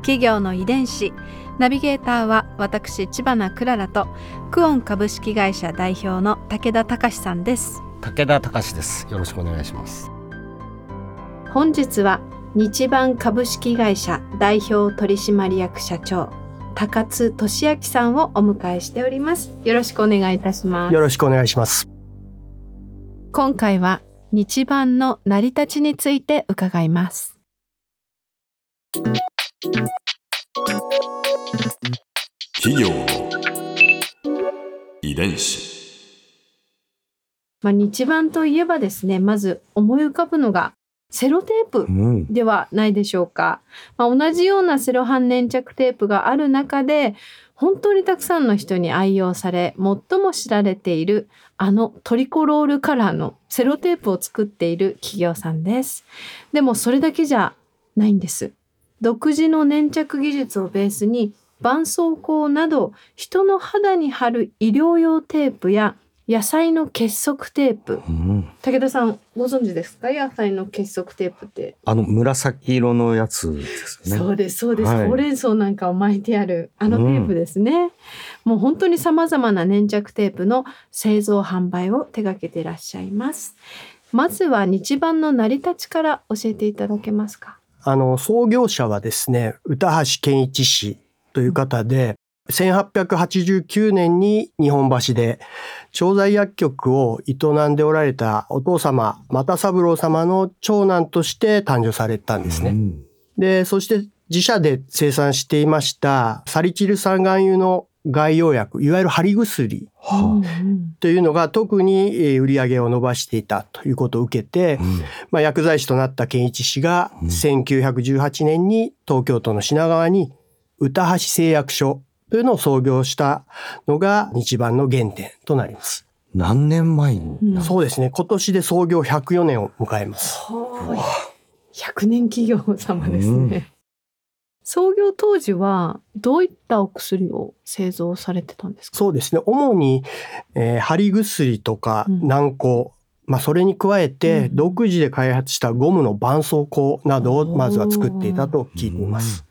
企業の遺伝子ナビゲーターは私千葉なクララとクオン株式会社代表の武田隆さんです武田隆です。よろしくお願いします。本日は日版株式会社代表取締役社長高津俊明さんをお迎えしておりますよろしくお願いいたしますよろしくお願いします。今回は日版の成り立ちについて伺います企業の遺伝子。まあ日版といえばですねまず思い浮かぶのがセロテープうん。ではないでしょうか、まあ、同じようなセロハン粘着テープがある中で本当にたくさんの人に愛用され最も知られているあのトリコロールカラーのセロテープを作っている企業さんですでもそれだけじゃないんです独自の粘着技術をベースに絆創膏など人の肌に貼る医療用テープや野菜の結束テープ。うん。武田さんご存知ですか？野菜の結束テープって。あの紫色のやつですね。そうですそうです、はい。ほうれん草なんかを巻いてあるあのテープですね、もう本当に様々な粘着テープの製造販売を手掛けていらっしゃいます。まずは日版の成り立ちから教えていただけますか？あの、創業者はですね、歌橋健一氏という方で、1889年に日本橋で調剤薬局を営んでおられたお父様、又三郎様の長男として誕生されたんですね。うんで、そして自社で生産していましたサリチル酸含有の外用薬、いわゆる貼り薬というのが特にえー売り上げを伸ばしていたということを受けて、あ。うんまあ、薬剤師となった健一氏がうん1918年に東京都の品川に歌橋製薬所というのを創業したのが日版の原点となります。何年前に。うんそうですね。今年で創業104年を迎えます。はあ100年企業様ですね、うん創業当時はどういったお薬を製造されてたんですか？そうですね。主に、えー貼り薬とかうん軟膏、まあ、それに加えてうん独自で開発したゴムの絆創膏などをまずは作っていたと聞いています。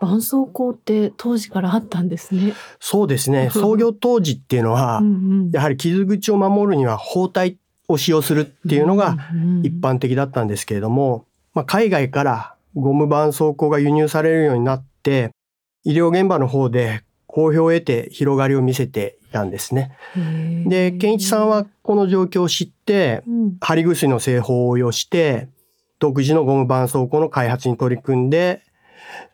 絆創膏って当時からあったんですね。そうですね。創業当時っていうのは、うんうんやはり傷口を守るには包帯を使用するっていうのがうんうん一般的だったんですけれども、まあ、海外からゴム絆創膏が輸入されるようになって医療現場の方で好評を得て広がりを見せていたんですね。で健一さんはこの状況を知ってうん貼り薬の製法を応用して独自のゴム絆創膏の開発に取り組んで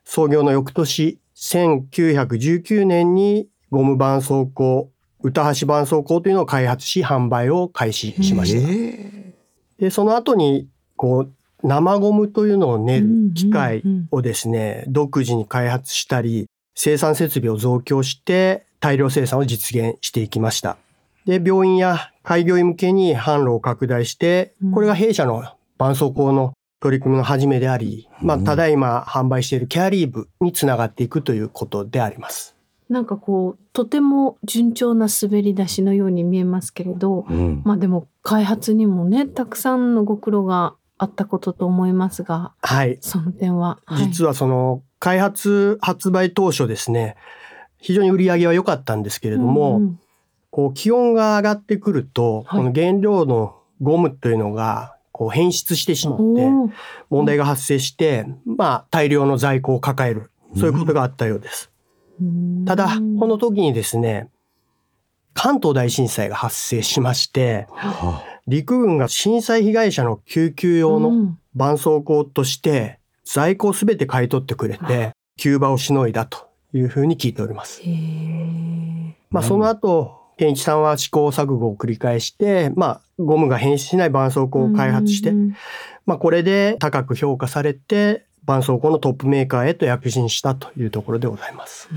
創業の翌年1919年にゴム絆創膏歌橋絆創膏というのを開発し販売を開始しました。えでその後にこう生ゴムというのを練る機械をですね、独自に開発したり生産設備を増強して大量生産を実現していきました。で病院や開業医向けに販路を拡大してうんこれが弊社の絆創膏の取り組みの始めであり、まあ、うんただいま販売しているケアリーブにつながっていくということであります。なんかこうとても順調な滑り出しのように見えますけれど、うん。まあでも開発にもねたくさんのご苦労があったことと思いますが、はい。その点は、実はその開発発売当初ですね、非常に売り上げは良かったんですけれども、うんうんこう気温が上がってくると、はいこの原料のゴムというのがこう変質してしまって問題が発生して、まあ大量の在庫を抱える。そういうことがあったようです。うんただ、この時にですね、関東大震災が発生しまして、は陸軍が震災被害者の救急用のうん絆創膏として在庫をすべて買い取ってくれて、急場をしのいだというふうに聞いております。まあ、その後、健一さんは試行錯誤を繰り返して、まあ、ゴムが変質しない絆創膏を開発して、まあ、これで高く評価されて、絆創膏のトップメーカーへと躍進したというところでございます。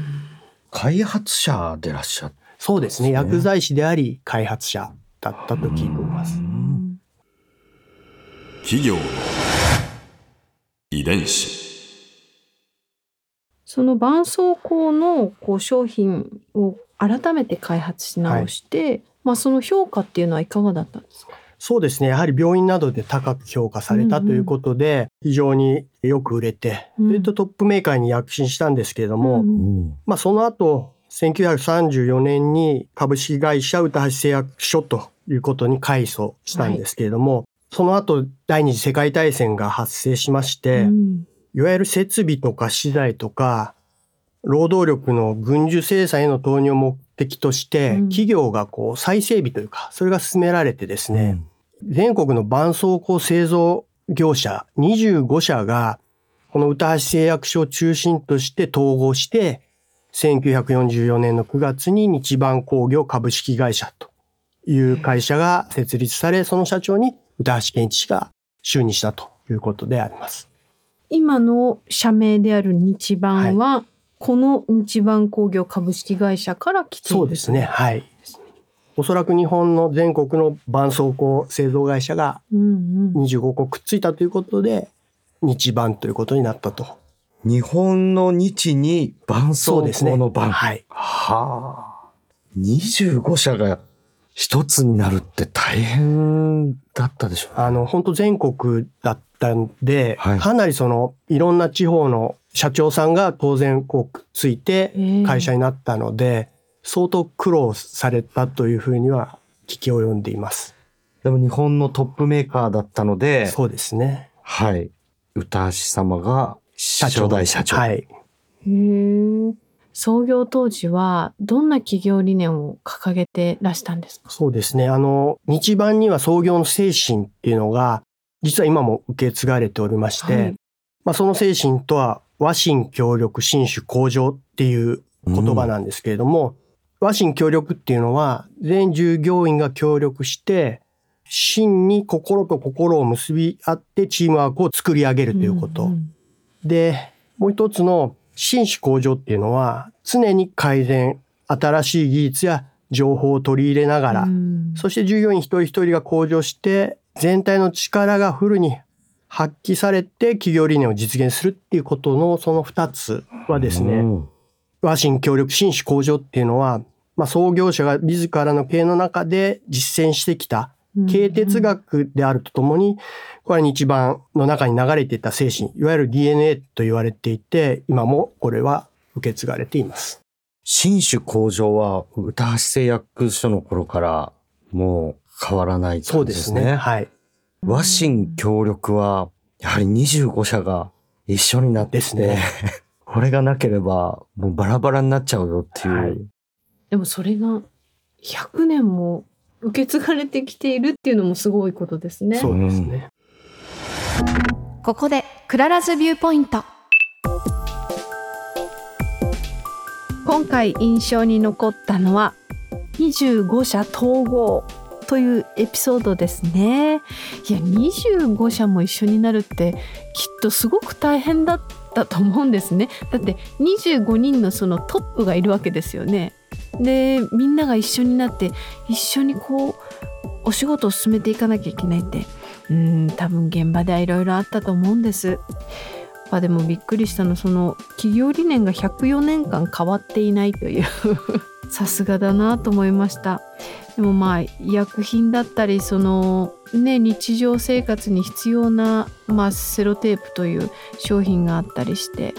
開発者でいらっしゃる。そうですね。そうですね薬剤師であり開発者だったと聞いております。企業の遺伝子。その絆創膏のこう商品を改めて開発し直して、まあその評価っていうのはいかがだったんですか？そうですね。やはり病院などで高く評価されたということで、非常によく売れて、うん。それとトップメーカーに躍進したんですけれども、うんまあその後、1934年に株式会社歌橋製薬所ということに改組したんですけれども、その後第二次世界大戦が発生しまして、うん。いわゆる設備とか資材とか、労働力の軍需生産への投入を目的として、うん。企業がこう再整備というか、それが進められてですね、全国の絆創膏製造業者25社が、この歌橋製薬所を中心として統合して、1944年の9月に日絆工業株式会社という会社が設立され、その社長に歌橋健一氏が就任したということであります。今の社名である日絆は、この日絆工業株式会社から来ているそうですね。。はい。おそらく日本の全国の絆創膏製造会社がうんうん。25個くっついたということで、日絆ということになったと。日本の日に絆創そうですね。膏の絆。はい。はあ。25社が一つになるって大変だったでしょうね。あの、本当全国だったんで、はいかなりその、いろんな地方の社長さんが当然こうついてええ会社になったので、相当苦労されたというふうには聞き及んでいます。でも日本のトップメーカーだったので、そうですね。はい。歌橋様が初代社長。はい。へえ。創業当時はどんな企業理念を掲げてらしたんですか？そうですね。あの、日版には創業の精神っていうのが、実は今も受け継がれておりまして、はいまあその精神とは、和心協力、新種向上っていう言葉なんですけれども、和心協力っていうのは、全従業員が協力して、真に心と心を結び合ってチームワークを作り上げるということ。んんで、もう一つの新種向上っていうのは、常に改善、新しい技術や情報を取り入れながら、うん。そして従業員一人一人が向上して、全体の力がフルに発揮されて企業理念を実現するっていうことのその二つはですね、うん。和心協力、新種向上っていうのは、まあ、創業者が自らの経営の中で実践してきた経営哲学であるとともに、これは日版の中に流れていた精神、いわゆる DNA と言われていて、今もこれは受け継がれています。新種工場は歌橋製薬所の頃からもう変わらないそうで感じですすね。ね。はい。和心協力はやはり25社が一緒になってですね これがなければもうバラバラになっちゃうよっていう。はいでもそれが100年も受け継がれてきているっていうのもすごいことですね。そうですね。ここで Clara's Viewpoint 今回印象に残ったのは25社統合というエピソードですね。いや25社も一緒になるってきっとすごく大変だったと思うんですね。だって25人のそのトップがいるわけですよね。でみんなが一緒になって一緒にこうお仕事を進めていかなきゃいけないってうん多分現場ではいろいろあったと思うんです。まあでもびっくりしたのその企業理念が104年間変わっていないという さすがだなと思いましたでもまあ医薬品だったりそのね日常生活に必要な、まあ、セロテープという商品があったりして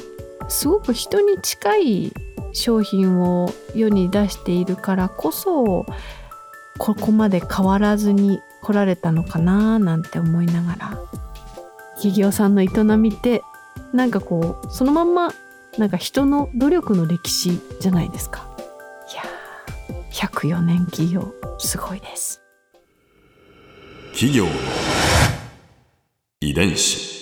すごく人に近い商品を世に出しているからこそここまで変わらずに来られたのかななんて思いながら。企業さんの営みってなんかこうそのまんまなんか人の努力の歴史じゃないですか。いやー104年企業すごいです。企業遺伝子。